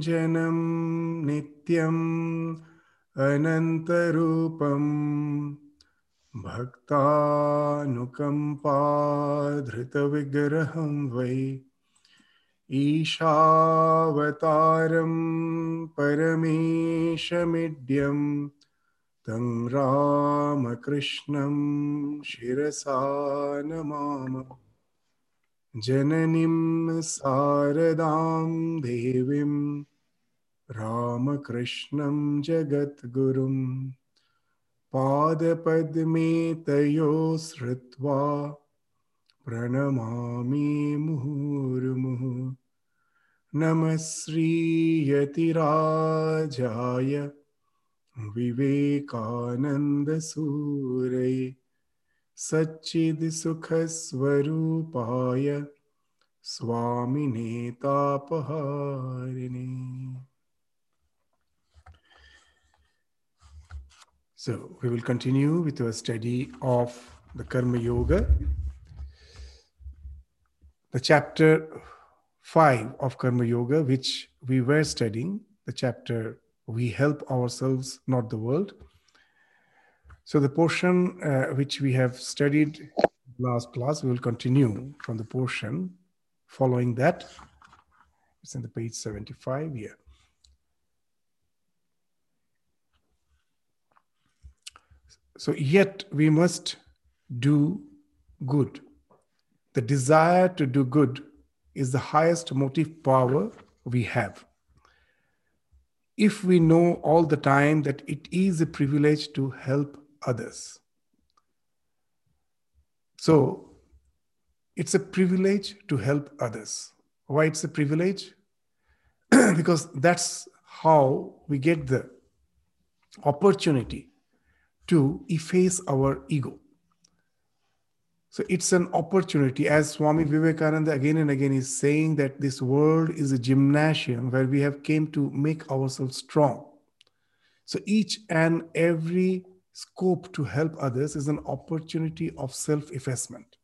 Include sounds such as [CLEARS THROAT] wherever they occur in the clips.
निरञ्जनं नित्यम् अनन्तरूपम् भक्तानुकम्पाधृतविग्रहं वै ईशावतारं परमेशमिड्यं तं रामकृष्णं शिरसा नमाम। जननीं शारदां देवीं रामकृष्णं जगद्गुरुं पादपद्मे तयो श्रुत्वा प्रणमामि मुहुर्मुहुः नमः श्रीयतिराजाय विवेकानन्दसूरये सच्चिद्सुखस्वरूपाय स्वामिने So we will continue with our study of the Karma Yoga. The chapter 5 of Karma Yoga, which we were studying, the chapter We Help Ourselves, Not the World. So the portion uh, which we have studied last class, we will continue from the portion following that. It's in the page 75 here. So, yet we must do good. The desire to do good is the highest motive power we have. If we know all the time that it is a privilege to help others. So, it's a privilege to help others. Why it's a privilege? [CLEARS THROAT] because that's how we get the opportunity to efface our ego. So it's an opportunity, as Swami Vivekananda again and again is saying that this world is a gymnasium where we have came to make ourselves strong. So each and every scope to help others is an opportunity of self-effacement.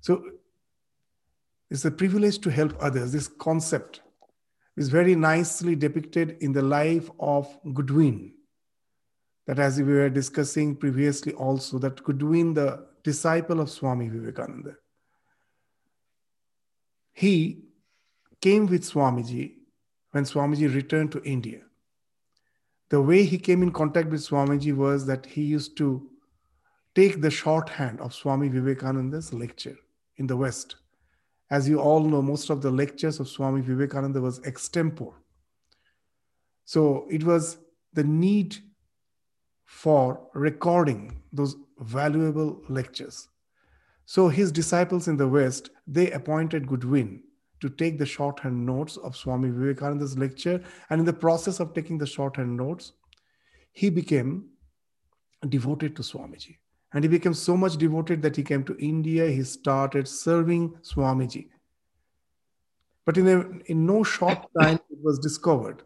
So it's a privilege to help others. This concept is very nicely depicted in the life of Goodwin, that as we were discussing previously also, that Goodwin, the disciple of Swami Vivekananda, he came with Swamiji when Swamiji returned to India. The way he came in contact with Swamiji was that he used to take the shorthand of Swami Vivekananda's lecture in the West. As you all know, most of the lectures of Swami Vivekananda was extempore. So it was the need for recording those valuable lectures. So his disciples in the West, they appointed Goodwin to take the shorthand notes of Swami Vivekananda's lecture. And in the process of taking the shorthand notes, he became devoted to Swamiji. And he became so much devoted that he came to India. He started serving Swamiji. But in, a, in no short [COUGHS] time, it was discovered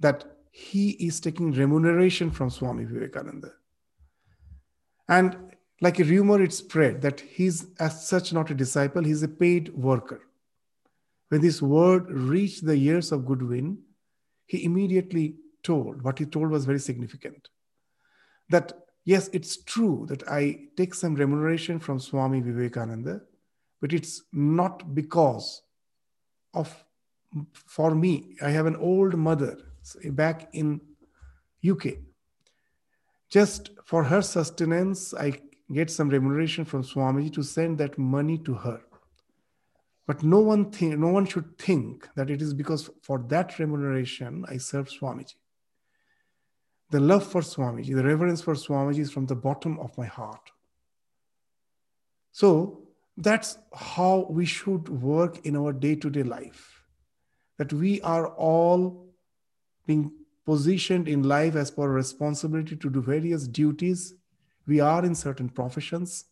that he is taking remuneration from Swami Vivekananda. And like a rumor, it spread that he's as such not a disciple, he's a paid worker. When this word reached the ears of Goodwin, he immediately told what he told was very significant that yes, it's true that I take some remuneration from Swami Vivekananda, but it's not because of for me. I have an old mother back in UK. Just for her sustenance, I get some remuneration from Swamiji to send that money to her. But no one think, no one should think that it is because for that remuneration I serve Swamiji. The love for Swamiji, the reverence for Swamiji is from the bottom of my heart. So that's how we should work in our day to day life. That we are all being positioned in life as per responsibility to do various duties. We are in certain professions.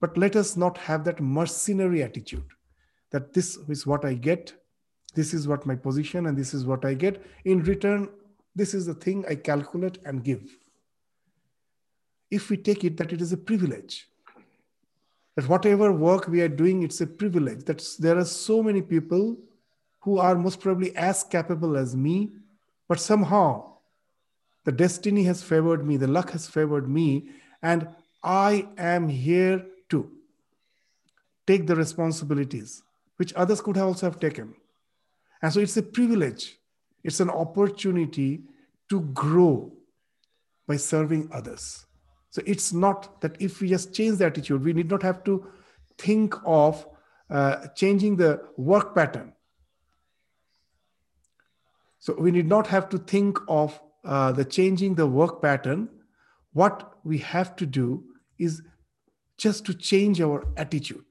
But let us not have that mercenary attitude that this is what I get, this is what my position, and this is what I get. In return, this is the thing I calculate and give. If we take it that it is a privilege, that whatever work we are doing, it's a privilege. That there are so many people who are most probably as capable as me, but somehow the destiny has favored me, the luck has favored me, and I am here to take the responsibilities which others could also have taken. And so it's a privilege, it's an opportunity to grow by serving others. So it's not that if we just change the attitude, we need not have to think of uh, changing the work pattern. So we need not have to think of uh, the changing the work pattern. What we have to do is just to change our attitude.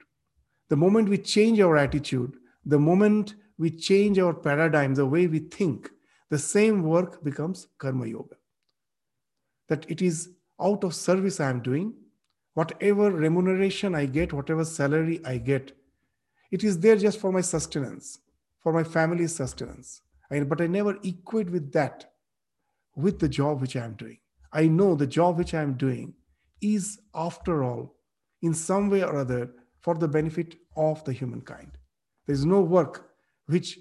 The moment we change our attitude, the moment we change our paradigm, the way we think, the same work becomes karma yoga. That it is out of service I am doing, whatever remuneration I get, whatever salary I get, it is there just for my sustenance, for my family's sustenance. I, but I never equate with that with the job which I am doing. I know the job which I am doing is, after all, in some way or other, for the benefit of the humankind. There is no work which,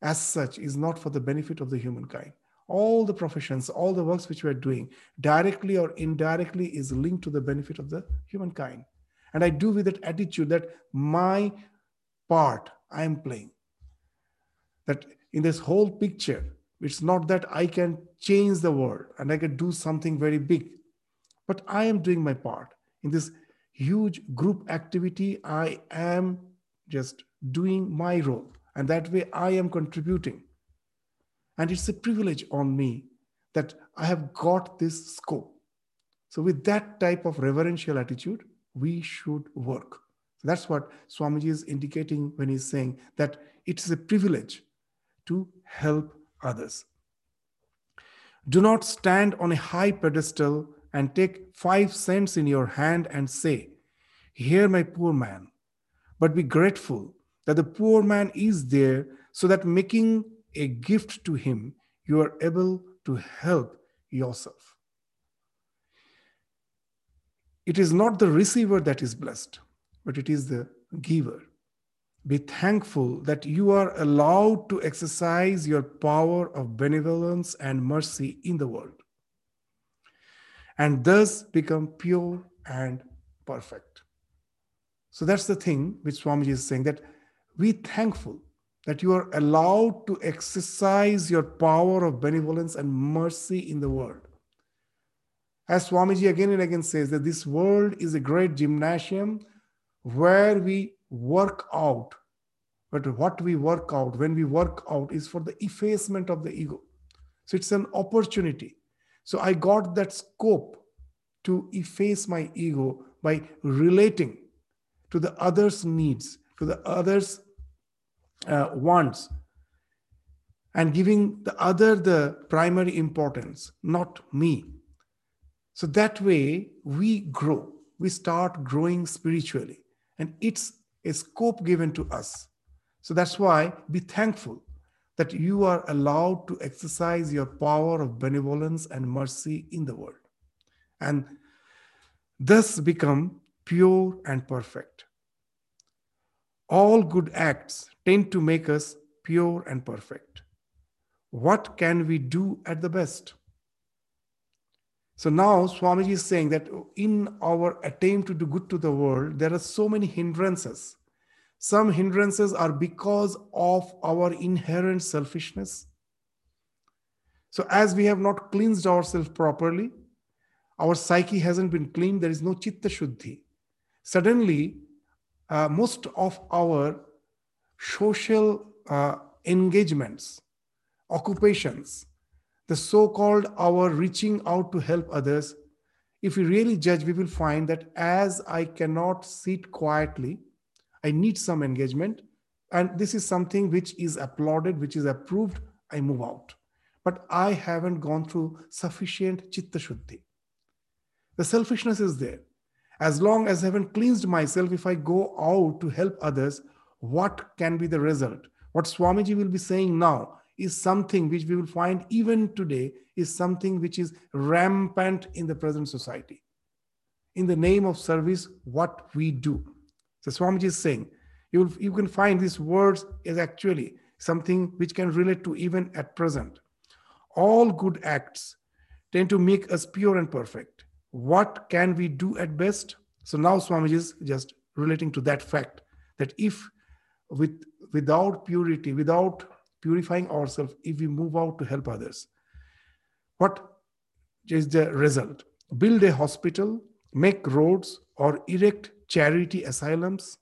as such, is not for the benefit of the humankind. All the professions, all the works which we are doing, directly or indirectly, is linked to the benefit of the humankind. And I do with that attitude that my part I am playing. That in this whole picture, it's not that I can change the world and I can do something very big, but I am doing my part. In this huge group activity, I am just doing my role. And that way I am contributing. And it's a privilege on me that I have got this scope. So, with that type of reverential attitude, we should work. That's what Swamiji is indicating when he's saying that it is a privilege to help others. Do not stand on a high pedestal and take five cents in your hand and say, Here, my poor man. But be grateful that the poor man is there so that making a gift to him, you are able to help yourself. It is not the receiver that is blessed, but it is the giver. Be thankful that you are allowed to exercise your power of benevolence and mercy in the world, and thus become pure and perfect. So that's the thing which Swamiji is saying that be thankful that you are allowed to exercise your power of benevolence and mercy in the world. As Swamiji again and again says, that this world is a great gymnasium where we work out. But what we work out, when we work out, is for the effacement of the ego. So it's an opportunity. So I got that scope to efface my ego by relating to the other's needs, to the other's uh, wants, and giving the other the primary importance, not me. So that way we grow, we start growing spiritually, and it's a scope given to us. So that's why be thankful that you are allowed to exercise your power of benevolence and mercy in the world, and thus become pure and perfect. All good acts tend to make us pure and perfect. What can we do at the best? So now Swamiji is saying that in our attempt to do good to the world, there are so many hindrances. Some hindrances are because of our inherent selfishness. So, as we have not cleansed ourselves properly, our psyche hasn't been cleaned, there is no chitta shuddhi. Suddenly, uh, most of our social uh, engagements, occupations, the so called our reaching out to help others, if we really judge, we will find that as I cannot sit quietly, I need some engagement. And this is something which is applauded, which is approved, I move out. But I haven't gone through sufficient chitta shuddhi. The selfishness is there as long as I haven't cleansed myself, if I go out to help others, what can be the result? What Swamiji will be saying now is something which we will find even today is something which is rampant in the present society. In the name of service, what we do. So Swamiji is saying, you, you can find these words is actually something which can relate to even at present. All good acts tend to make us pure and perfect. What can we do at best? So now Swamiji is just relating to that fact that if with without purity, without purifying ourselves, if we move out to help others, what is the result? Build a hospital, make roads, or erect charity asylums.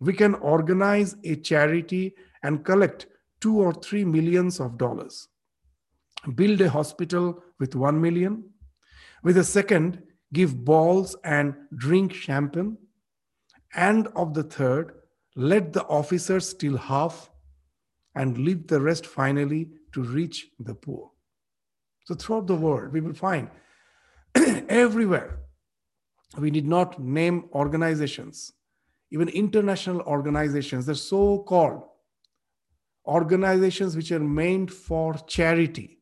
We can organize a charity and collect two or three millions of dollars. Build a hospital with one million. With a second, give balls and drink champagne. And of the third, let the officers steal half and leave the rest finally to reach the poor. So, throughout the world, we will find [CLEARS THROAT] everywhere, we did not name organizations, even international organizations, they're so called organizations which are meant for charity.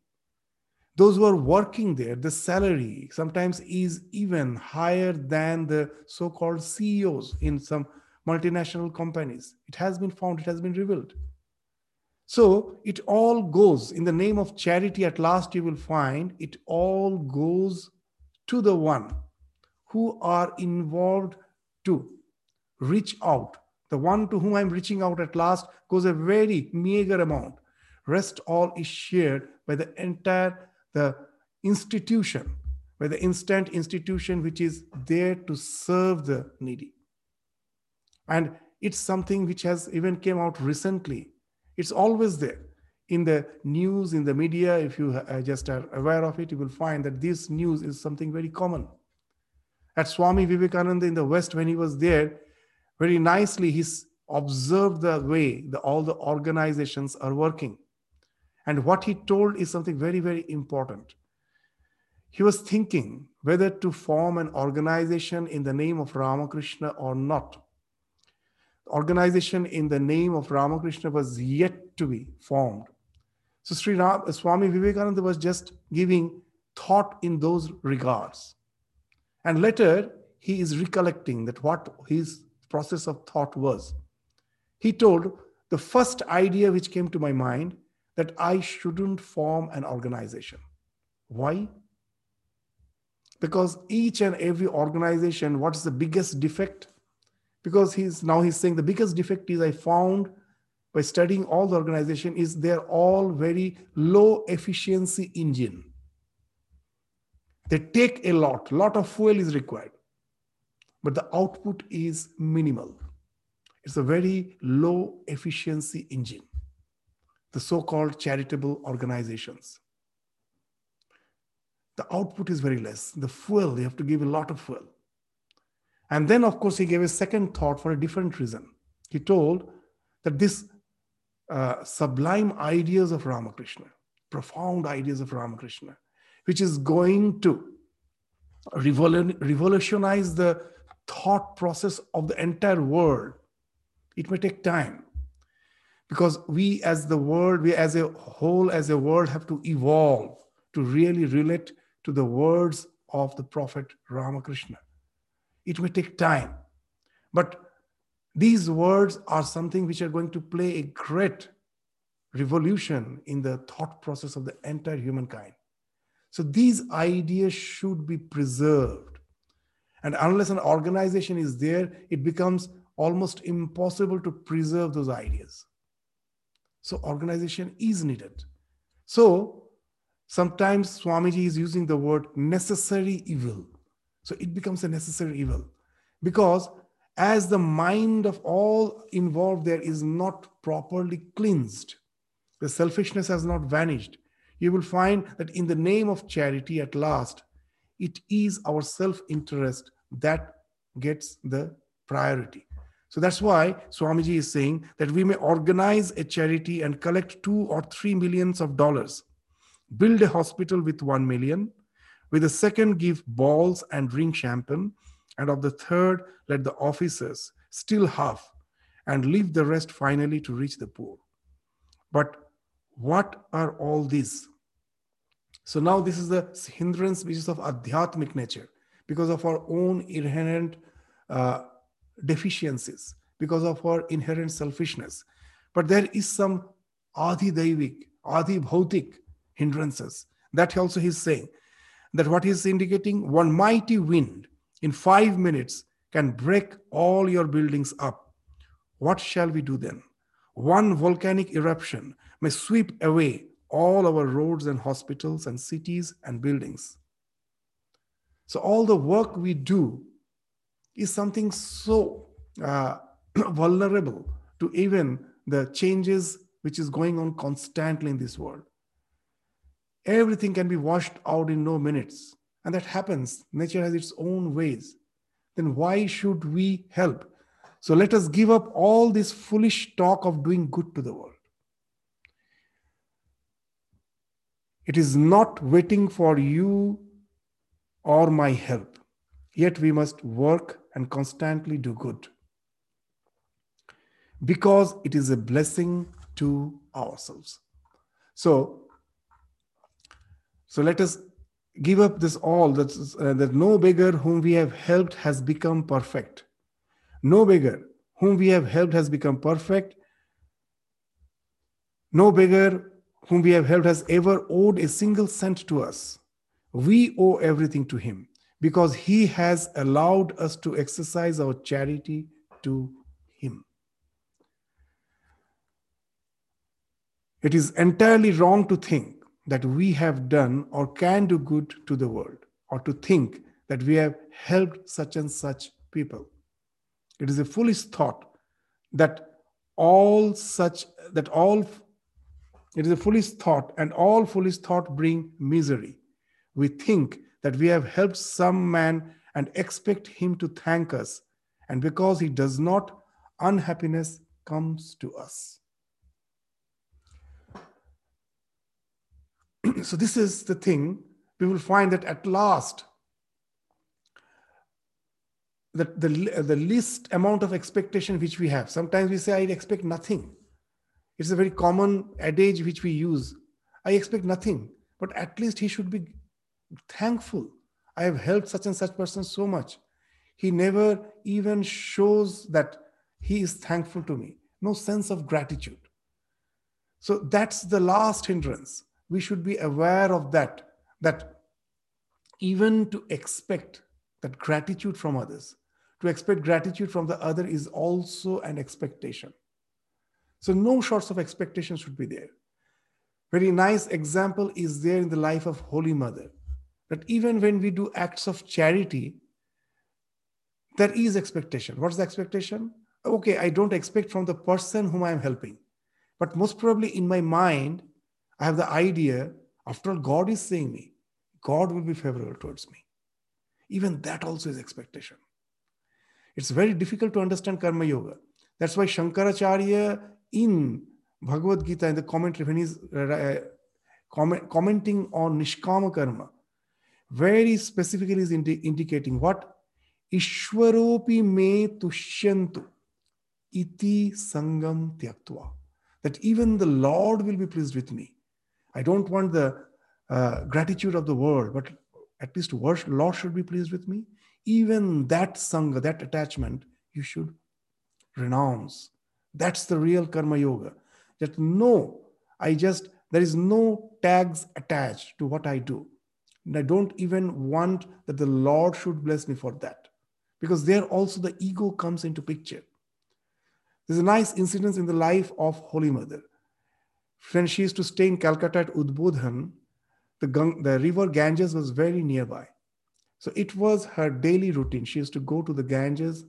Those who are working there, the salary sometimes is even higher than the so called CEOs in some multinational companies. It has been found, it has been revealed. So it all goes in the name of charity. At last, you will find it all goes to the one who are involved to reach out. The one to whom I'm reaching out at last goes a very meager amount. Rest all is shared by the entire the institution, by the instant institution which is there to serve the needy. And it's something which has even came out recently it's always there in the news, in the media. If you uh, just are aware of it, you will find that this news is something very common. At Swami Vivekananda in the West, when he was there, very nicely he observed the way the, all the organizations are working. And what he told is something very, very important. He was thinking whether to form an organization in the name of Ramakrishna or not organization in the name of Ramakrishna was yet to be formed. So Sri Ram, Swami Vivekananda was just giving thought in those regards. And later, he is recollecting that what his process of thought was. He told the first idea which came to my mind that I shouldn't form an organization. Why? Because each and every organization, what's the biggest defect? Because he's now he's saying the biggest defect is I found by studying all the organization is they're all very low efficiency engine. They take a lot, lot of fuel is required, but the output is minimal. It's a very low efficiency engine, the so-called charitable organizations. The output is very less. The fuel, you have to give a lot of fuel. And then, of course, he gave a second thought for a different reason. He told that this uh, sublime ideas of Ramakrishna, profound ideas of Ramakrishna, which is going to revolutionize the thought process of the entire world, it may take time. Because we, as the world, we as a whole, as a world, have to evolve to really relate to the words of the Prophet Ramakrishna. It may take time. But these words are something which are going to play a great revolution in the thought process of the entire humankind. So these ideas should be preserved. And unless an organization is there, it becomes almost impossible to preserve those ideas. So organization is needed. So sometimes Swamiji is using the word necessary evil. So it becomes a necessary evil because as the mind of all involved there is not properly cleansed, the selfishness has not vanished. You will find that in the name of charity, at last, it is our self interest that gets the priority. So that's why Swamiji is saying that we may organize a charity and collect two or three millions of dollars, build a hospital with one million, with the second, give balls and drink champagne. And of the third, let the officers still half and leave the rest finally to reach the poor. But what are all these? So now this is the hindrance which is of adhyatmic nature because of our own inherent uh, deficiencies, because of our inherent selfishness. But there is some adi daivik, hindrances. That also he's saying that what he's indicating, one mighty wind in five minutes can break all your buildings up. What shall we do then? One volcanic eruption may sweep away all our roads and hospitals and cities and buildings. So, all the work we do is something so uh, [CLEARS THROAT] vulnerable to even the changes which is going on constantly in this world. Everything can be washed out in no minutes. And that happens. Nature has its own ways. Then why should we help? So let us give up all this foolish talk of doing good to the world. It is not waiting for you or my help. Yet we must work and constantly do good because it is a blessing to ourselves. So, so let us give up this all that, uh, that no beggar whom we have helped has become perfect. No beggar whom we have helped has become perfect. No beggar whom we have helped has ever owed a single cent to us. We owe everything to him because he has allowed us to exercise our charity to him. It is entirely wrong to think that we have done or can do good to the world, or to think that we have helped such and such people. It is a foolish thought that all such, that all, it is a foolish thought, and all foolish thought bring misery. We think that we have helped some man and expect him to thank us, and because he does not, unhappiness comes to us. So this is the thing we will find that at last that the, the least amount of expectation which we have. Sometimes we say i expect nothing. It's a very common adage which we use. I expect nothing but at least he should be thankful. I have helped such and such person so much. He never even shows that he is thankful to me. No sense of gratitude. So that's the last hindrance we should be aware of that that even to expect that gratitude from others to expect gratitude from the other is also an expectation. So no sorts of expectation should be there. Very nice example is there in the life of holy mother that even when we do acts of charity there is expectation. What's the expectation? Okay i don't expect from the person whom i am helping but most probably in my mind I have the idea, after all, God is saying me, God will be favorable towards me. Even that also is expectation. It's very difficult to understand Karma Yoga. That's why Shankaracharya in Bhagavad Gita, in the commentary, when he's uh, comment, commenting on Nishkama Karma, very specifically is indi- indicating what? Ishwaropi me tushyantu iti sangam tyaktva. That even the Lord will be pleased with me. I don't want the uh, gratitude of the world, but at least Lord should be pleased with me. Even that sangha, that attachment, you should renounce. That's the real karma yoga. That no, I just, there is no tags attached to what I do. And I don't even want that the Lord should bless me for that. Because there also the ego comes into picture. There's a nice incident in the life of Holy Mother when she used to stay in Calcutta at Udbodhan, the, the river Ganges was very nearby. So it was her daily routine. She used to go to the Ganges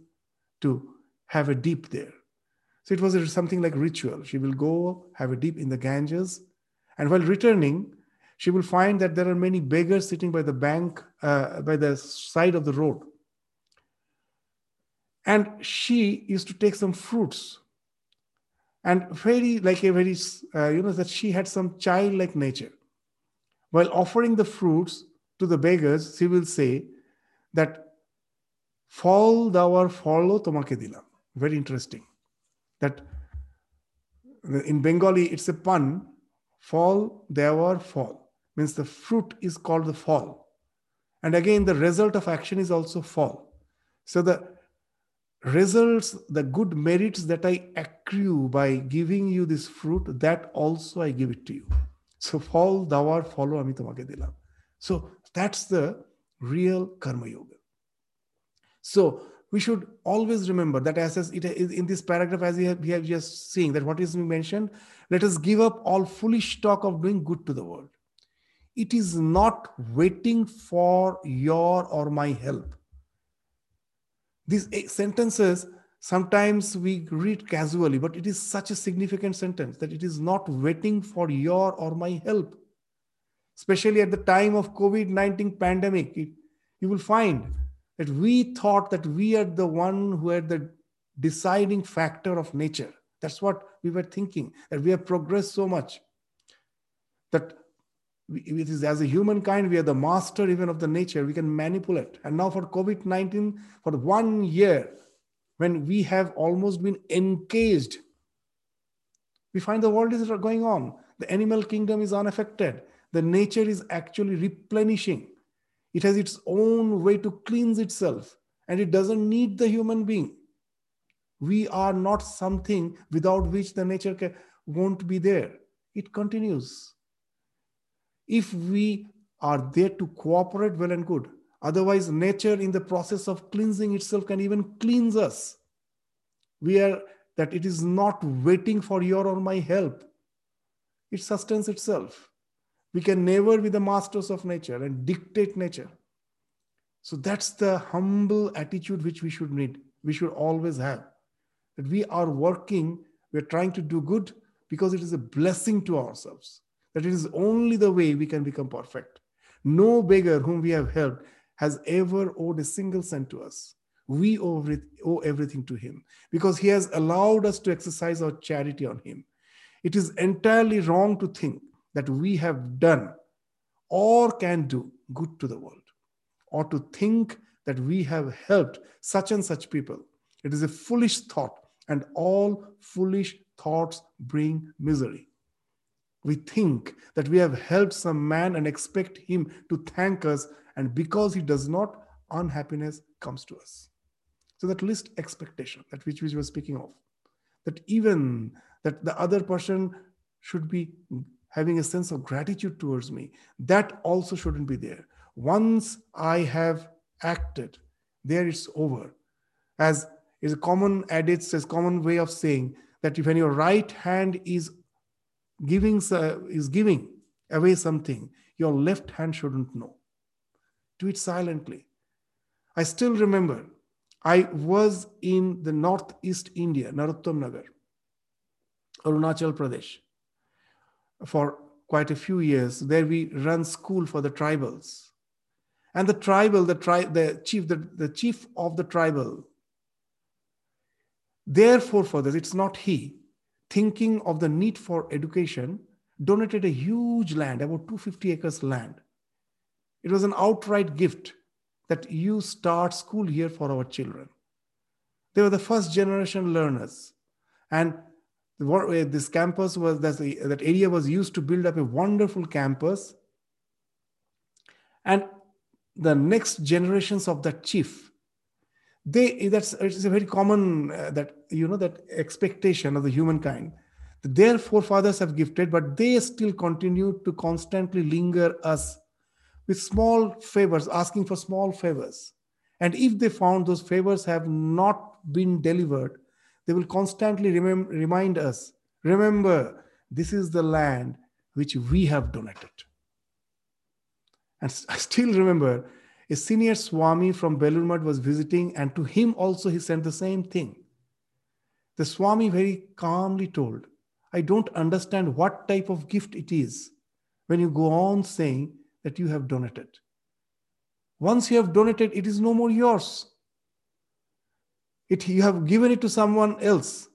to have a dip there. So it was something like ritual. She will go have a dip in the Ganges, and while returning, she will find that there are many beggars sitting by the bank, uh, by the side of the road. And she used to take some fruits and very like a very uh, you know that she had some childlike nature. While offering the fruits to the beggars she will say that fall thou follow tomake dilam. Very interesting. That in bengali it's a pun fall thou fall. Means the fruit is called the fall. And again the result of action is also fall. So the results, the good merits that I accrue by giving you this fruit, that also I give it to you. So fall dawar follow আমি তোমাকে দিলাম. So that's the real karma yoga. So we should always remember that as, as it is in this paragraph, as we have, we have just seen that what is mentioned, let us give up all foolish talk of doing good to the world. It is not waiting for your or my help. these sentences, sometimes we read casually, but it is such a significant sentence that it is not waiting for your or my help. Especially at the time of COVID 19 pandemic, it, you will find that we thought that we are the one who are the deciding factor of nature. That's what we were thinking, that we have progressed so much that it is as a humankind, we are the master even of the nature. We can manipulate. And now for COVID 19, for one year, when we have almost been encaged, we find the world is going on. The animal kingdom is unaffected. The nature is actually replenishing. It has its own way to cleanse itself, and it doesn't need the human being. We are not something without which the nature can, won't be there. It continues. If we are there to cooperate, well and good. Otherwise, nature in the process of cleansing itself can even cleanse us. We are that it is not waiting for your or my help. It sustains itself. We can never be the masters of nature and dictate nature. So that's the humble attitude which we should need, we should always have. That we are working, we're trying to do good because it is a blessing to ourselves. That it is only the way we can become perfect. No beggar whom we have helped has ever owed a single cent to us. We owe everything to him because he has allowed us to exercise our charity on him. It is entirely wrong to think that we have done or can do good to the world, or to think that we have helped such and such people. It is a foolish thought, and all foolish thoughts bring misery. We think that we have helped some man and expect him to thank us, and because he does not, unhappiness comes to us. So that list expectation, that which we were speaking of, that even that the other person should be having a sense of gratitude towards me. That also shouldn't be there. Once I have acted, there it's over. As is a common adage, as common way of saying that if when your right hand is giving is giving away something, your left hand shouldn't know. Do it silently. I still remember I was in the northeast India, Narottam Nagar, Arunachal Pradesh for quite a few years. There we run school for the tribals. And the tribal, the tribe, the chief, the, the chief of the tribal, therefore, for this, it's not he, thinking of the need for education, donated a huge land, about 250 acres land. It was an outright gift that you start school here for our children. They were the first generation learners. And uh, this campus was that area was used to build up a wonderful campus and the next generations of that chief they that's it's a very common uh, that you know that expectation of the humankind their forefathers have gifted but they still continue to constantly linger us with small favors asking for small favors and if they found those favors have not been delivered they will constantly remem- remind us remember, this is the land which we have donated. And I still remember a senior Swami from Belur was visiting, and to him also he sent the same thing. The Swami very calmly told, I don't understand what type of gift it is when you go on saying that you have donated. Once you have donated, it is no more yours it you have given it to someone else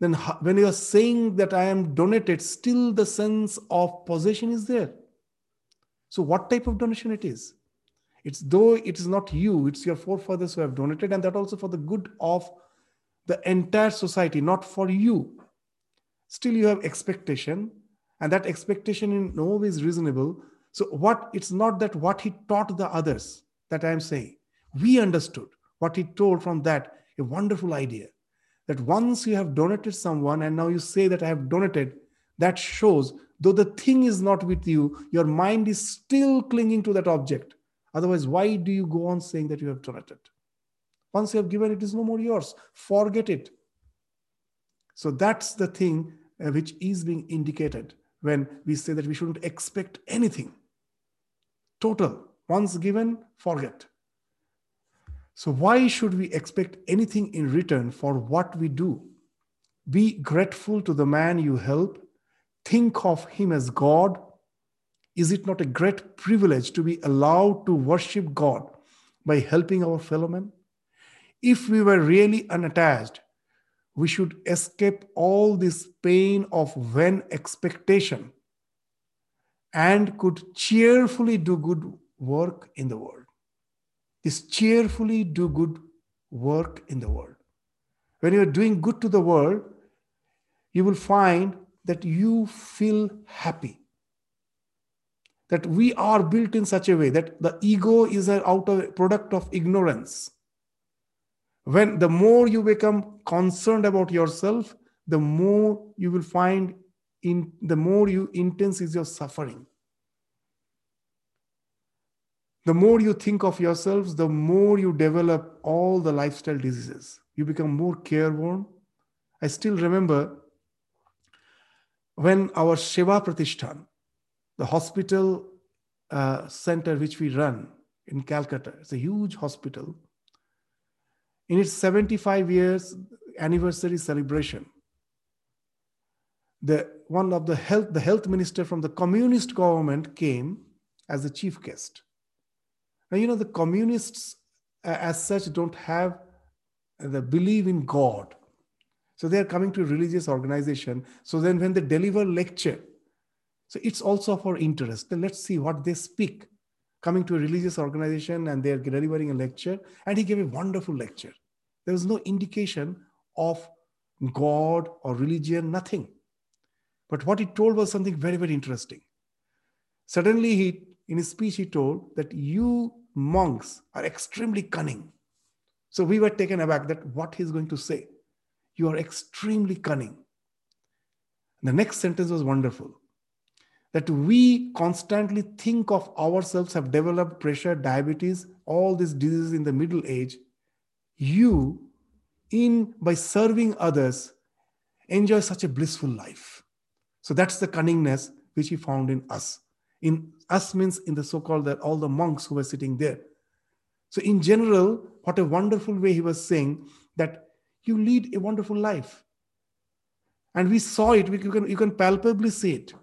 then when you are saying that i am donated still the sense of possession is there so what type of donation it is it's though it is not you it's your forefathers who have donated and that also for the good of the entire society not for you. Still you have expectation and that expectation in no way is reasonable. So what it's not that what he taught the others that i am saying. We understood what he told from that a wonderful idea. That once you have donated someone and now you say that I have donated, that shows though the thing is not with you, your mind is still clinging to that object. Otherwise, why do you go on saying that you have donated? Once you have given, it is no more yours. Forget it. So that's the thing uh, which is being indicated when we say that we shouldn't expect anything. Total. Once given, forget. So, why should we expect anything in return for what we do? Be grateful to the man you help. Think of him as God. Is it not a great privilege to be allowed to worship God by helping our fellow men? If we were really unattached, we should escape all this pain of vain expectation and could cheerfully do good work in the world. Is cheerfully do good work in the world. When you are doing good to the world, you will find that you feel happy. That we are built in such a way that the ego is an out of product of ignorance. When the more you become concerned about yourself the more you will find in the more you intense is your suffering. The more you think of yourselves the more you develop all the lifestyle diseases. You become more careworn. I still remember when our seva pratishthan the hospital uh, center which we run in calcutta it's a huge hospital. In its 75 years anniversary celebration the one of the health the health minister from the communist government came as the chief guest. Now you know the communists uh, as such don't have the belief in god. So they are coming to religious organization. So then when they deliver lecture so it's also for interest then let's see what they speak coming to a religious organization and they're delivering a lecture and he gave a wonderful lecture there was no indication of God or religion, nothing. But what he told was something very, very interesting. Suddenly, he, in his speech, he told that you monks are extremely cunning. So we were taken aback that what he's going to say. You are extremely cunning. The next sentence was wonderful that we constantly think of ourselves have developed pressure, diabetes, all these diseases in the middle age, you in by serving others enjoy such a blissful life. So that's the cunningness which he found in us. In us means in the so-called that all the monks who were sitting there. So in general what a wonderful way he was saying that you lead a wonderful life. And we saw it you can you can palpably see it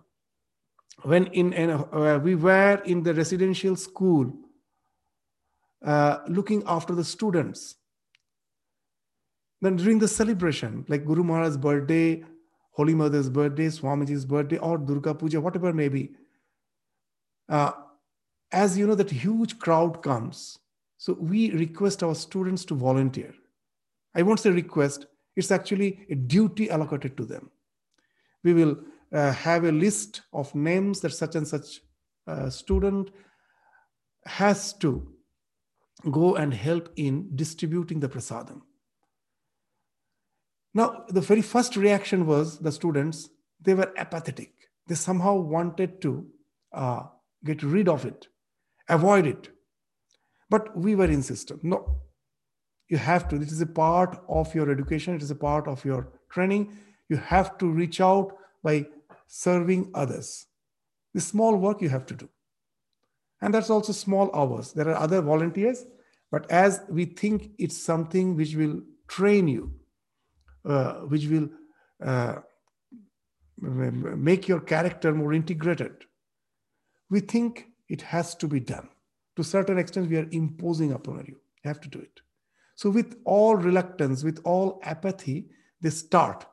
when in, uh, we were in the residential school uh, looking after the students then during the celebration, like Guru Maharaj's birthday, Holy Mother's birthday, Swamiji's birthday, or Durga Puja, whatever may be, uh, as you know, that huge crowd comes. So we request our students to volunteer. I won't say request, it's actually a duty allocated to them. We will uh, have a list of names that such and such uh, student has to go and help in distributing the prasadam. Now, the very first reaction was the students, they were apathetic. They somehow wanted to uh, get rid of it, avoid it. But we were insistent no, you have to. This is a part of your education, it is a part of your training. You have to reach out by serving others. The small work you have to do. And that's also small hours. There are other volunteers, but as we think it's something which will train you, uh, which will uh, make your character more integrated. We think it has to be done. To certain extent, we are imposing upon you. You have to do it. So, with all reluctance, with all apathy, they start.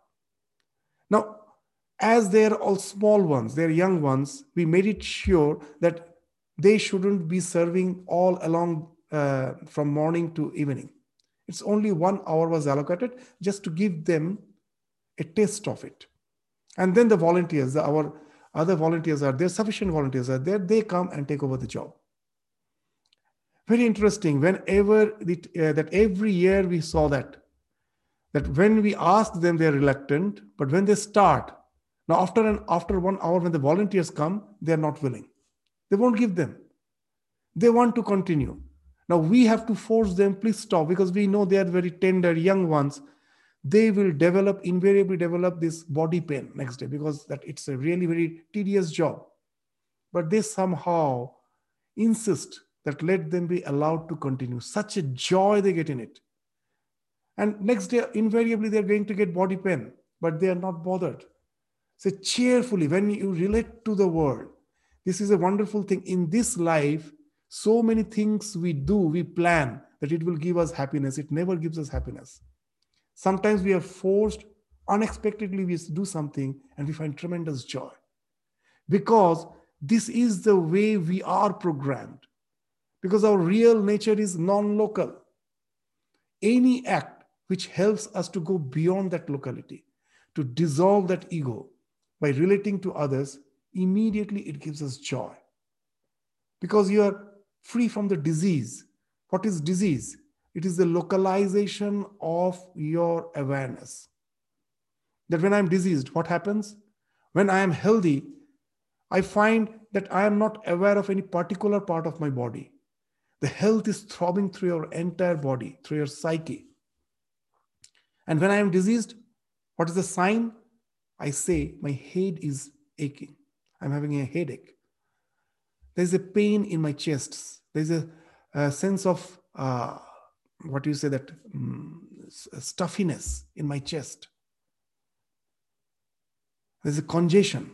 Now, as they're all small ones, they're young ones, we made it sure that they shouldn't be serving all along uh, from morning to evening. It's only one hour was allocated just to give them a taste of it. And then the volunteers, our other volunteers are there, sufficient volunteers are there, they come and take over the job. Very interesting. Whenever uh, that every year we saw that that when we ask them, they're reluctant, but when they start, now after an after one hour, when the volunteers come, they're not willing. They won't give them. They want to continue. Now we have to force them, please stop, because we know they are very tender, young ones. They will develop, invariably develop this body pain next day because that it's a really very tedious job. But they somehow insist that let them be allowed to continue. Such a joy they get in it. And next day, invariably, they're going to get body pain, but they are not bothered. So, cheerfully, when you relate to the world, this is a wonderful thing. In this life, so many things we do, we plan that it will give us happiness. It never gives us happiness. Sometimes we are forced, unexpectedly, we do something and we find tremendous joy. Because this is the way we are programmed. Because our real nature is non local. Any act which helps us to go beyond that locality, to dissolve that ego by relating to others, immediately it gives us joy. Because you are free from the disease. What is disease? It is the localization of your awareness. That when I'm diseased, what happens? When I am healthy, I find that I am not aware of any particular part of my body. The health is throbbing through your entire body, through your psyche. And when I am diseased, what is the sign? I say, my head is aching. I'm having a headache. There's a pain in my chest. There's a, a sense of, uh, what do you say, that um, stuffiness in my chest. There's a congestion.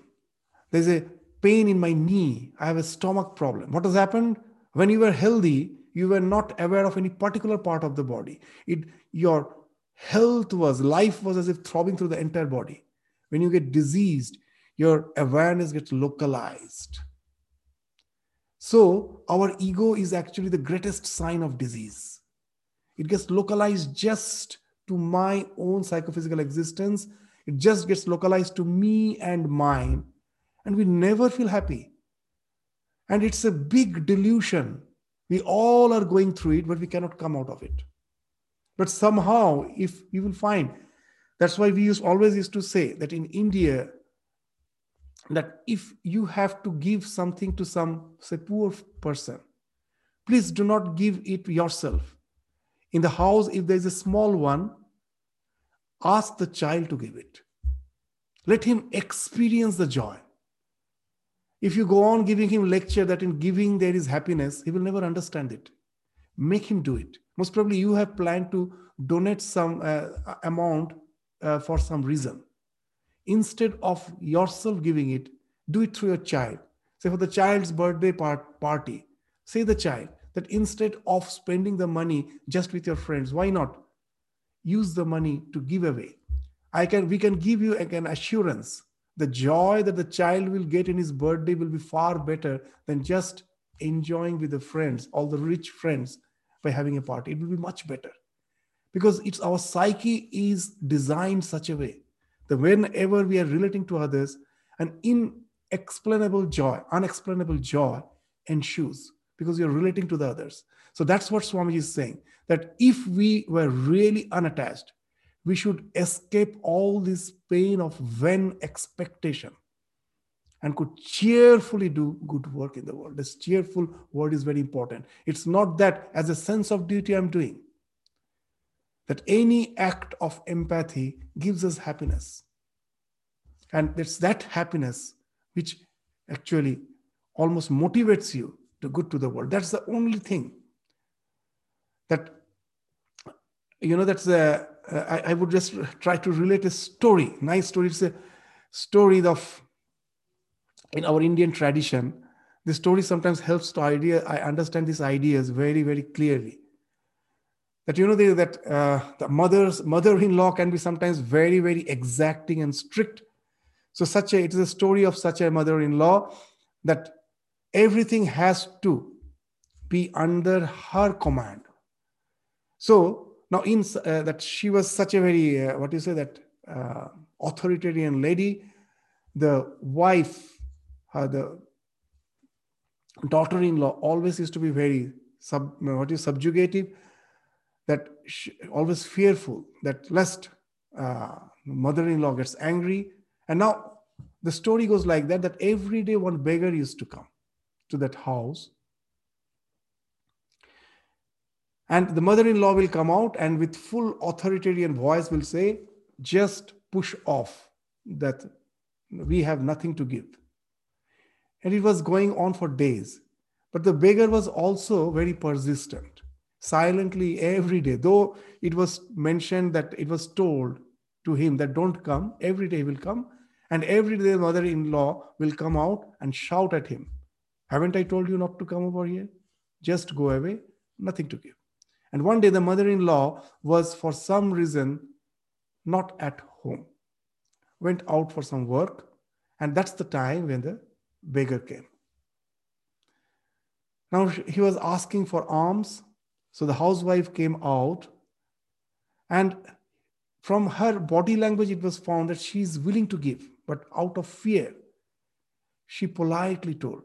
There's a pain in my knee. I have a stomach problem. What has happened? When you were healthy, you were not aware of any particular part of the body. It, your health was, life was as if throbbing through the entire body. When you get diseased, your awareness gets localized. So, our ego is actually the greatest sign of disease. It gets localized just to my own psychophysical existence. It just gets localized to me and mine. And we never feel happy. And it's a big delusion. We all are going through it, but we cannot come out of it. But somehow, if you will find, that's why we used, always used to say that in India, that if you have to give something to some, say, poor person, please do not give it yourself. In the house, if there is a small one, ask the child to give it. Let him experience the joy. If you go on giving him lecture that in giving there is happiness, he will never understand it. Make him do it most probably you have planned to donate some uh, amount uh, for some reason. Instead of yourself giving it do it through your child. Say for the child's birthday part, party say the child that instead of spending the money just with your friends why not use the money to give away? I can we can give you an assurance. The joy that the child will get in his birthday will be far better than just enjoying with the friends all the rich friends by having a party. It will be much better because it's our psyche is designed such a way that whenever we are relating to others, an inexplainable joy, unexplainable joy ensues because you're relating to the others. So that's what Swamiji is saying that if we were really unattached, we should escape all this pain of when expectation and could cheerfully do good work in the world. This cheerful word is very important. It's not that as a sense of duty I'm doing, that any act of empathy gives us happiness. And it's that happiness which actually almost motivates you to good to the world. That's the only thing that, you know, that's a, uh, I, I would just try to relate a story, nice story. It's a story of in our Indian tradition, the story sometimes helps to idea. I understand these ideas very, very clearly. That you know that uh, the mother's mother-in-law can be sometimes very, very exacting and strict. So such a it is a story of such a mother-in-law that everything has to be under her command. So now in uh, that she was such a very uh, what do you say that uh, authoritarian lady, the wife uh, the daughter-in-law always used to be very sub, what is subjugative that always fearful that lest uh, mother-in-law gets angry. And now the story goes like that, that every day one beggar used to come to that house. And the mother-in-law will come out and with full authoritarian voice will say, just push off that we have nothing to give. And it was going on for days. But the beggar was also very persistent, silently every day. Though it was mentioned that it was told to him that don't come, every day will come. And every day the mother in law will come out and shout at him, Haven't I told you not to come over here? Just go away, nothing to give. And one day the mother in law was, for some reason, not at home, went out for some work. And that's the time when the beggar came. Now he was asking for alms. So the housewife came out, and from her body language, it was found that she is willing to give, but out of fear, she politely told,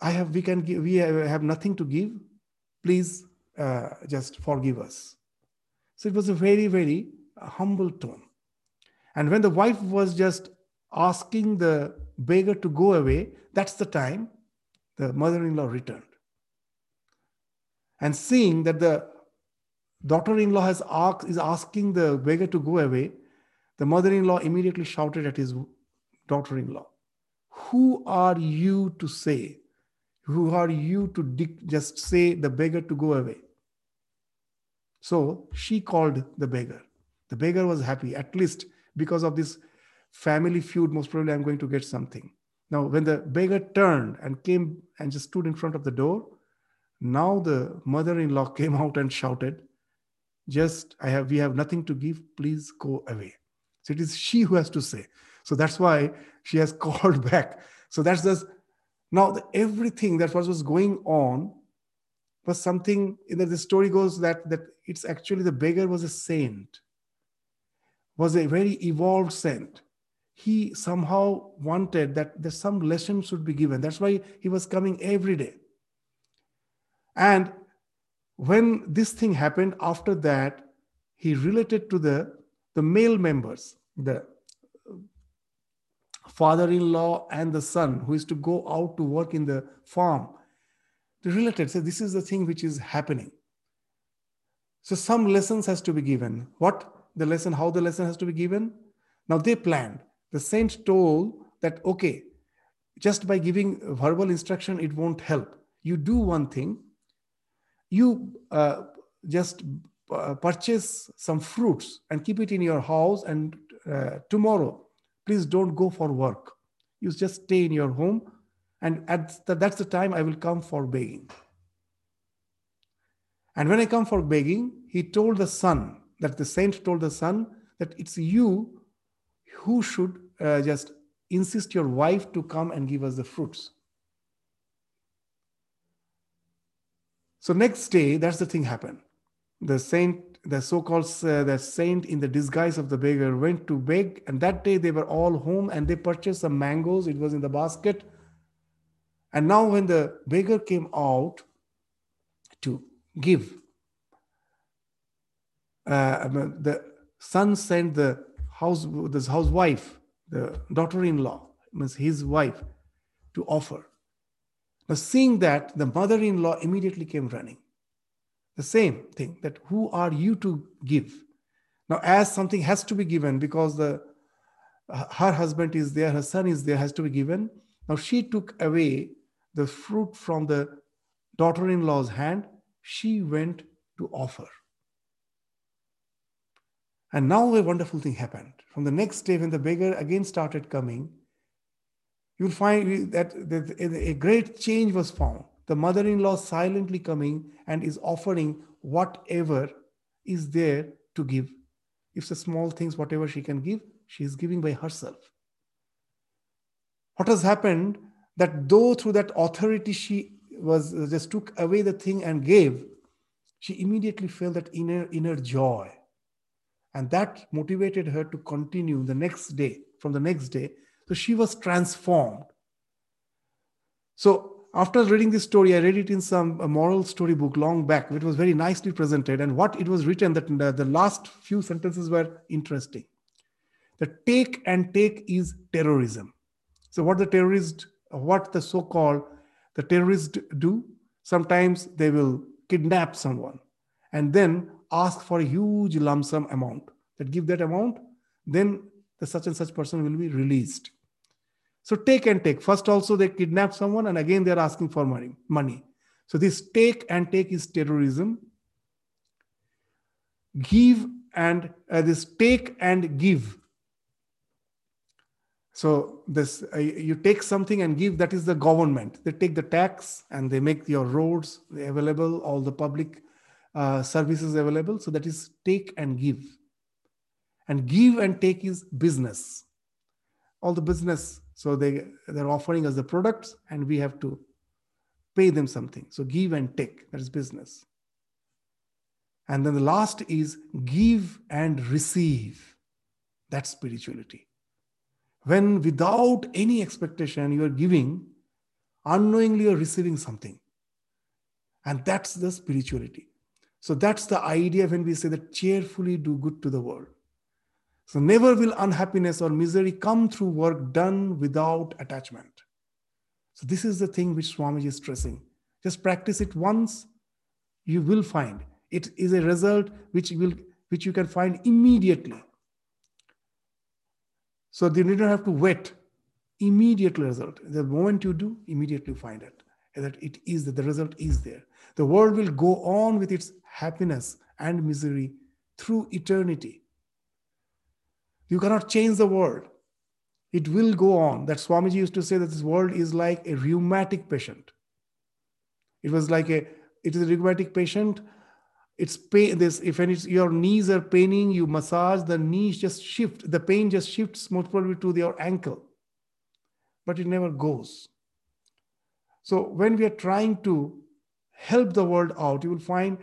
"I have, we can give, we have nothing to give. Please, uh, just forgive us." So it was a very, very humble tone. And when the wife was just asking the beggar to go away, that's the time the mother in law returned. And seeing that the daughter in law has asked, is asking the beggar to go away, the mother in law immediately shouted at his daughter in law, Who are you to say? Who are you to just say the beggar to go away? So she called the beggar. The beggar was happy, at least because of this family feud, most probably I'm going to get something. Now, when the beggar turned and came and just stood in front of the door, now the mother-in-law came [LAUGHS] out and shouted, just I have we have nothing to give, please go away. So it is she who has to say. So that's why she has [LAUGHS] called back. So that's just now the, everything that was, was going on was something in the, the story goes that that it's actually the beggar was a saint, was a very evolved saint he somehow wanted that there's some lesson should be given. That's why he was coming every day. And when this thing happened, after that, he related to the, the male members, the father-in-law and the son who is to go out to work in the farm. They related, so this is the thing which is happening. So some lessons has to be given. What the lesson, how the lesson has to be given? Now they planned the saint told that, okay, just by giving verbal instruction, it won't help. You do one thing, you uh, just uh, purchase some fruits and keep it in your house, and uh, tomorrow, please don't go for work. You just stay in your home, and at the, that's the time I will come for begging. And when I come for begging, he told the son, that the saint told the son, that it's you who should uh, just insist your wife to come and give us the fruits. So next day, that's the thing happened. The saint, the so-called uh, the saint in the disguise of the beggar, went to beg, and that day they were all home and they purchased some mangoes. It was in the basket. And now, when the beggar came out to give, uh, the son sent the house, this housewife the daughter-in-law, means his wife, to offer. Now, seeing that, the mother-in-law immediately came running. The same thing that who are you to give? Now, as something has to be given because the her husband is there, her son is there, has to be given. Now she took away the fruit from the daughter-in-law's hand. She went to offer. And now a wonderful thing happened. From the next day, when the beggar again started coming, you'll find that, a great change was found. The mother in law silently coming and is offering whatever is there to give. If the small things, whatever she can give, she is giving by herself. What has happened that though through that authority she was just took away the thing and gave, she immediately felt that inner inner joy and that motivated her to continue the next day, from the next day. So she was transformed. So after reading this story, I read it in some moral story book long back. It was very nicely presented, and what it was written that the, the last few sentences were interesting. The take and take is terrorism. So what the terrorist, what the so-called the terrorists do, sometimes they will kidnap someone and then ask for a huge lump sum amount. That give that amount, then the such and such person will be released. So take and take. First, also they kidnap someone, and again they're asking for money. Money. So this take and take is terrorism. Give and uh, this take and give. So this uh, you take something and give. That is the government. They take the tax and they make your roads available, all the public uh, services available. So that is take and give. And give and take is business. All the business so they, they're offering us the products and we have to pay them something. So give and take, that is business. And then the last is give and receive. That's spirituality. When without any expectation you are giving, unknowingly you're receiving something. And that's the spirituality. So that's the idea when we say that cheerfully do good to the world. So never will unhappiness or misery come through work done without attachment. So this is the thing which Swamiji is stressing. Just practice it once, you will find it is a result which will which you can find immediately. So you don't have to wait. Immediate result. The moment you do, immediately find it. And That it is that the result is there. The world will go on with its happiness and misery through eternity. You cannot change the world. It will go on. That Swamiji used to say that this world is like a rheumatic patient. It was like a, it is a rheumatic patient. It's pain. This if any your knees are paining, you massage the knees just shift. The pain just shifts most probably to your ankle, but it never goes. So when we are trying to help the world out, you will find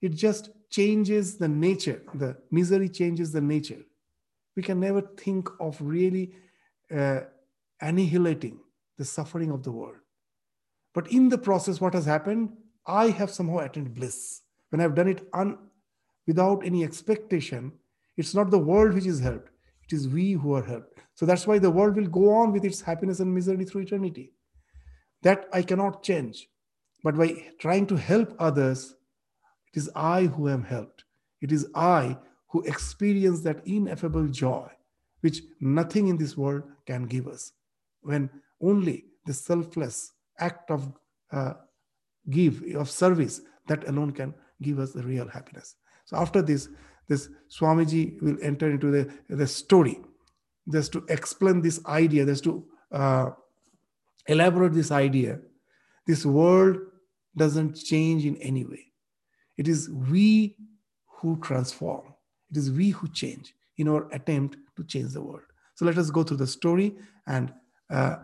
it just changes the nature. The misery changes the nature we can never think of really uh, annihilating the suffering of the world. But in the process, what has happened? I have somehow attained bliss. When I've done it un, without any expectation, it's not the world which is helped, it is we who are helped. So that's why the world will go on with its happiness and misery through eternity. That I cannot change. But by trying to help others, it is I who am helped. It is I who experience that ineffable joy which nothing in this world can give us. When only the selfless act of uh, give of service that alone can give us the real happiness. So after this this swamiji will enter into the, the story just to explain this idea just to uh, elaborate this idea. This world doesn't change in any way. It is we who transform it is we who change in our attempt to change the world. So let us go through the story and uh,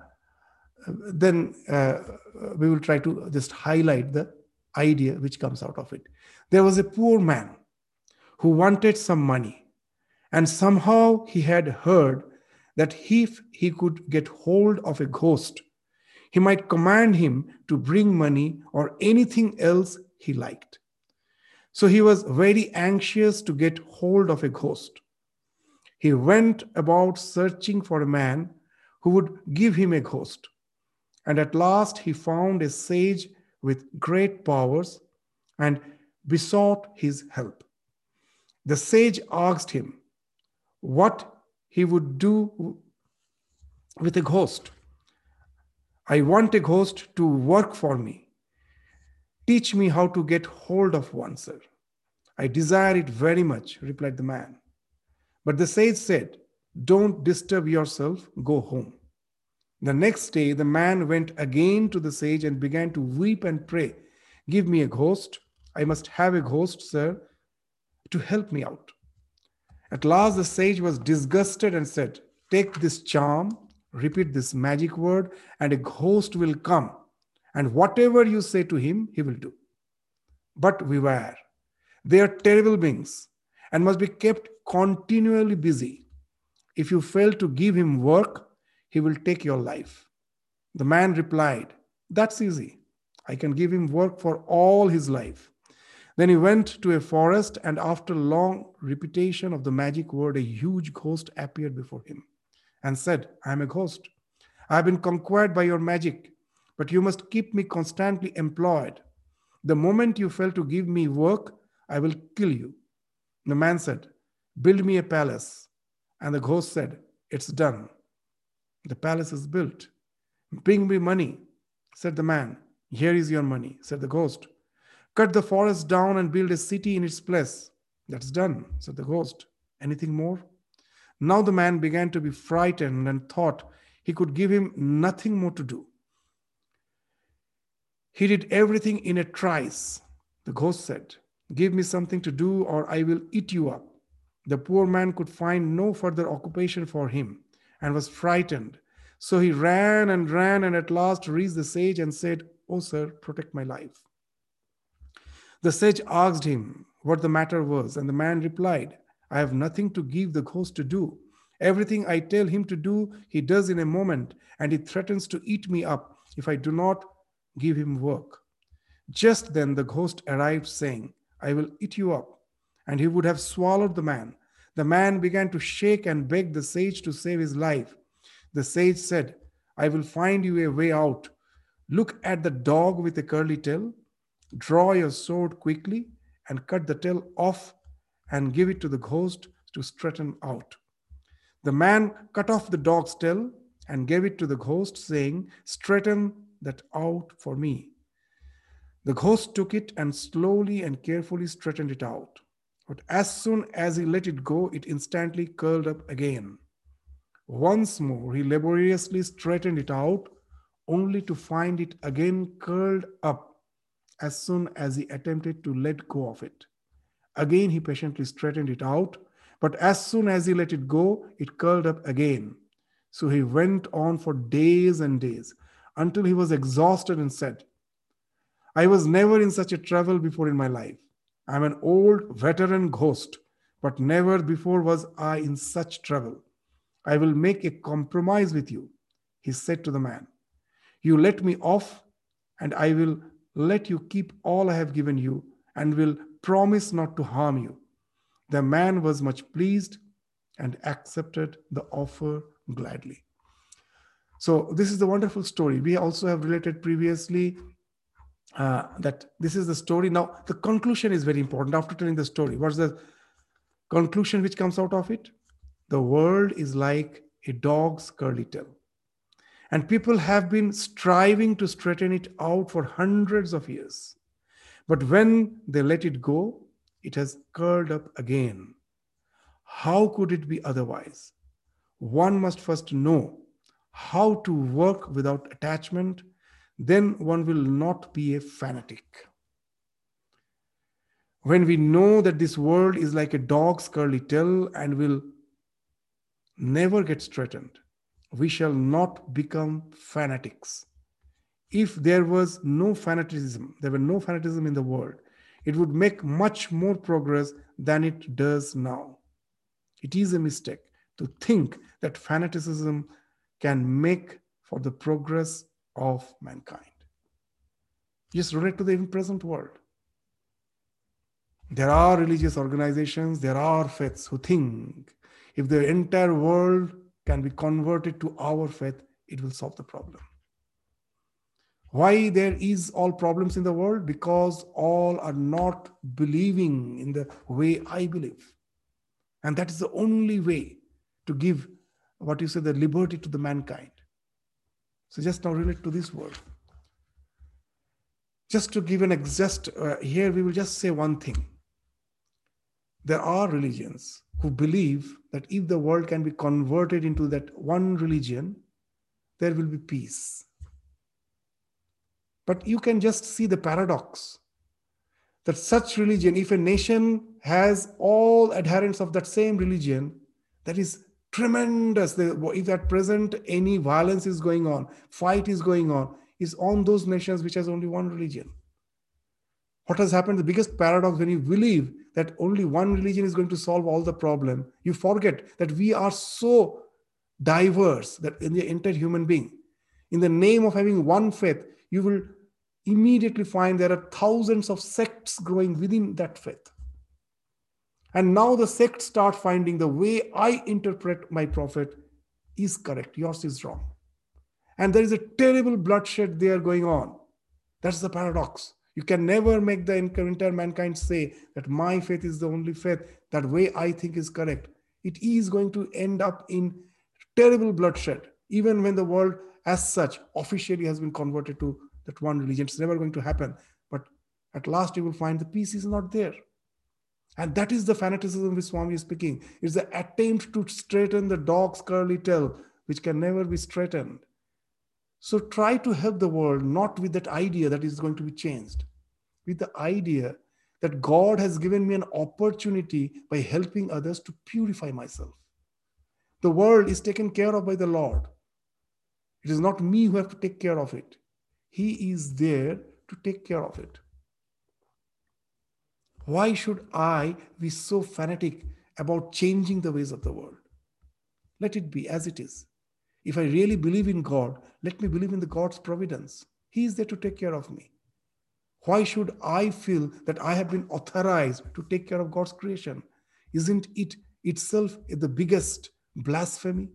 then uh, we will try to just highlight the idea which comes out of it. There was a poor man who wanted some money, and somehow he had heard that if he could get hold of a ghost, he might command him to bring money or anything else he liked. So he was very anxious to get hold of a ghost. He went about searching for a man who would give him a ghost. And at last he found a sage with great powers and besought his help. The sage asked him what he would do with a ghost. I want a ghost to work for me. Teach me how to get hold of one, sir. I desire it very much, replied the man. But the sage said, Don't disturb yourself, go home. The next day, the man went again to the sage and began to weep and pray, Give me a ghost. I must have a ghost, sir, to help me out. At last, the sage was disgusted and said, Take this charm, repeat this magic word, and a ghost will come and whatever you say to him, he will do. But beware, they are terrible beings and must be kept continually busy. If you fail to give him work, he will take your life. The man replied, That's easy. I can give him work for all his life. Then he went to a forest, and after long repetition of the magic word, a huge ghost appeared before him and said, I am a ghost. I have been conquered by your magic, but you must keep me constantly employed. The moment you fail to give me work, I will kill you. The man said, Build me a palace. And the ghost said, It's done. The palace is built. Bring me money, said the man. Here is your money, said the ghost. Cut the forest down and build a city in its place. That's done, said the ghost. Anything more? Now the man began to be frightened and thought he could give him nothing more to do. He did everything in a trice. The ghost said, Give me something to do, or I will eat you up. The poor man could find no further occupation for him and was frightened. So he ran and ran and at last reached the sage and said, Oh, sir, protect my life. The sage asked him what the matter was, and the man replied, I have nothing to give the ghost to do. Everything I tell him to do, he does in a moment, and he threatens to eat me up if I do not give him work. Just then the ghost arrived, saying, I will eat you up. And he would have swallowed the man. The man began to shake and beg the sage to save his life. The sage said, I will find you a way out. Look at the dog with a curly tail. Draw your sword quickly and cut the tail off and give it to the ghost to straighten out. The man cut off the dog's tail and gave it to the ghost, saying, Straighten that out for me. The ghost took it and slowly and carefully straightened it out. But as soon as he let it go, it instantly curled up again. Once more, he laboriously straightened it out, only to find it again curled up as soon as he attempted to let go of it. Again, he patiently straightened it out, but as soon as he let it go, it curled up again. So he went on for days and days until he was exhausted and said, I was never in such a trouble before in my life. I'm an old veteran ghost, but never before was I in such trouble. I will make a compromise with you, he said to the man. You let me off, and I will let you keep all I have given you, and will promise not to harm you. The man was much pleased and accepted the offer gladly. So, this is the wonderful story. We also have related previously uh, that this is the story. Now, the conclusion is very important. After telling the story, what's the conclusion which comes out of it? The world is like a dog's curly tail. And people have been striving to straighten it out for hundreds of years. But when they let it go, it has curled up again. How could it be otherwise? One must first know how to work without attachment, then one will not be a fanatic. When we know that this world is like a dog's curly tail and will never get straightened, we shall not become fanatics. If there was no fanaticism, there were no fanaticism in the world, it would make much more progress than it does now. It is a mistake to think that fanaticism can make for the progress of mankind. Just relate to the present world. There are religious organizations, there are faiths who think if the entire world can be converted to our faith, it will solve the problem. Why there is all problems in the world? Because all are not believing in the way I believe. And that is the only way to give what you say the liberty to the mankind. So just now relate to this word. Just to give an exist uh, here, we will just say one thing. There are religions who believe that if the world can be converted into that one religion, there will be peace. But you can just see the paradox that such religion, if a nation has all adherents of that same religion, that is tremendous. If at present any violence is going on, fight is going on, is on those nations which has only one religion. What has happened? The biggest paradox when you believe that only one religion is going to solve all the problem, you forget that we are so diverse that in the entire human being. In the name of having one faith, you will immediately find there are thousands of sects growing within that faith. And now the sects start finding the way I interpret my prophet is correct, yours is wrong. And there is a terrible bloodshed there going on. That's the paradox. You can never make the entire mankind say that my faith is the only faith, that way I think is correct. It is going to end up in terrible bloodshed, even when the world as such officially has been converted to that one religion. It's never going to happen. But at last you will find the peace is not there. And that is the fanaticism which Swami is speaking. It's the attempt to straighten the dog's curly tail, which can never be straightened. So try to help the world not with that idea that is going to be changed, with the idea that God has given me an opportunity by helping others to purify myself. The world is taken care of by the Lord. It is not me who have to take care of it. He is there to take care of it. Why should I be so fanatic about changing the ways of the world? Let it be as it is. If I really believe in God, let me believe in the God's providence. He is there to take care of me. Why should I feel that I have been authorized to take care of God's creation? Isn't it itself the biggest blasphemy?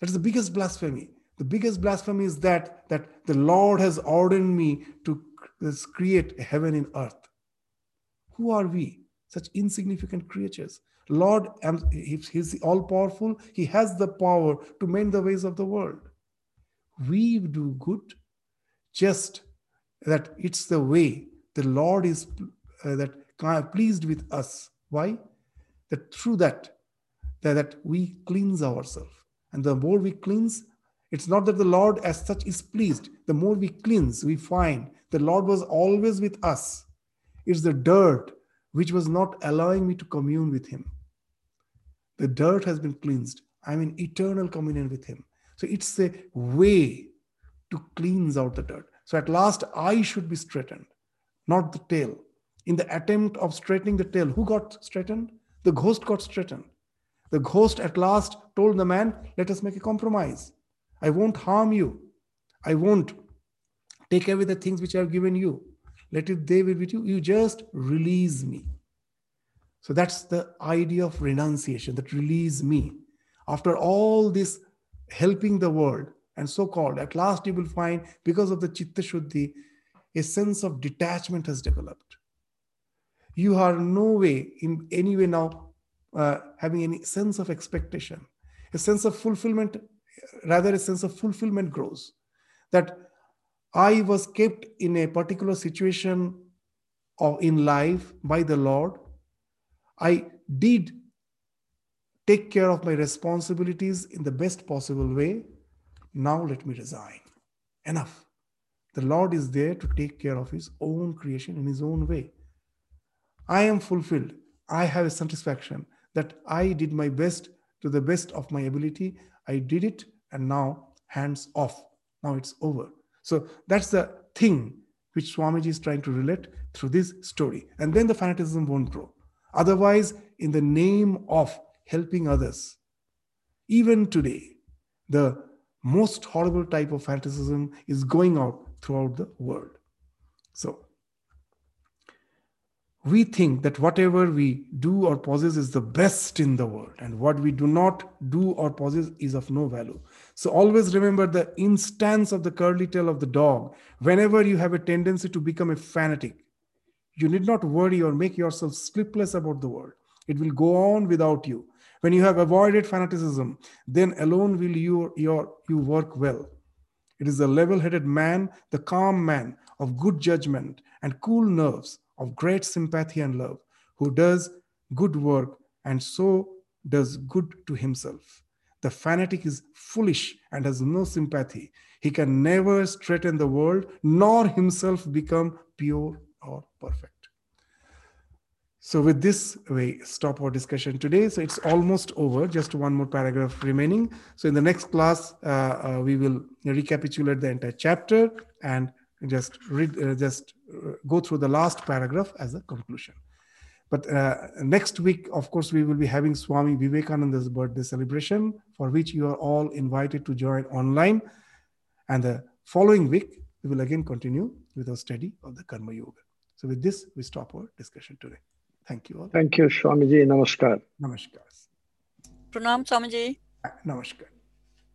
That is the biggest blasphemy. The biggest blasphemy is that that the Lord has ordered me to create heaven in earth. Who are we? Such insignificant creatures. Lord, He's all powerful. He has the power to mend the ways of the world. We do good just that it's the way the Lord is uh, that pleased with us. Why? That through that, that, that we cleanse ourselves. And the more we cleanse, it's not that the Lord as such is pleased. The more we cleanse, we find the Lord was always with us. It's the dirt which was not allowing me to commune with Him. The dirt has been cleansed. I'm in eternal communion with Him. So it's a way to cleanse out the dirt. So at last, I should be straightened, not the tail. In the attempt of straightening the tail, who got straightened? The ghost got straightened. The ghost at last told the man, Let us make a compromise. I won't harm you. I won't take away the things which I have given you. Let it they be with you. You just release me. So that's the idea of renunciation, that release me. After all this helping the world and so called, at last you will find, because of the Chitta Shuddhi, a sense of detachment has developed. You are no way, in any way now, uh, having any sense of expectation. A sense of fulfillment, rather, a sense of fulfillment grows. That I was kept in a particular situation of, in life by the Lord. I did take care of my responsibilities in the best possible way. Now let me resign. Enough. The Lord is there to take care of His own creation in His own way. I am fulfilled. I have a satisfaction that I did my best to the best of my ability. I did it, and now hands off. Now it's over. So that's the thing which Swamiji is trying to relate through this story. And then the fanaticism won't grow. Otherwise, in the name of helping others, even today, the most horrible type of fanaticism is going out throughout the world. So we think that whatever we do or possess is the best in the world, and what we do not do or possess is of no value. So always remember the instance of the curly tail of the dog. Whenever you have a tendency to become a fanatic, you need not worry or make yourself sleepless about the world. It will go on without you. When you have avoided fanaticism, then alone will you, your, you work well. It is the level headed man, the calm man of good judgment and cool nerves of great sympathy and love, who does good work and so does good to himself. The fanatic is foolish and has no sympathy. He can never straighten the world, nor himself become pure or perfect. So, with this, we stop our discussion today. So, it's almost over, just one more paragraph remaining. So, in the next class, uh, uh, we will recapitulate the entire chapter and just read, uh, just go through the last paragraph as a conclusion. But uh, next week, of course, we will be having Swami Vivekananda's birthday celebration, for which you are all invited to join online. And the following week, we will again continue with our study of the Karma Yoga. So, with this, we stop our discussion today. Thank you all. Thank you, Swamiji. Namaskar. Namaskar. Pranam, Swamiji. Namaskar.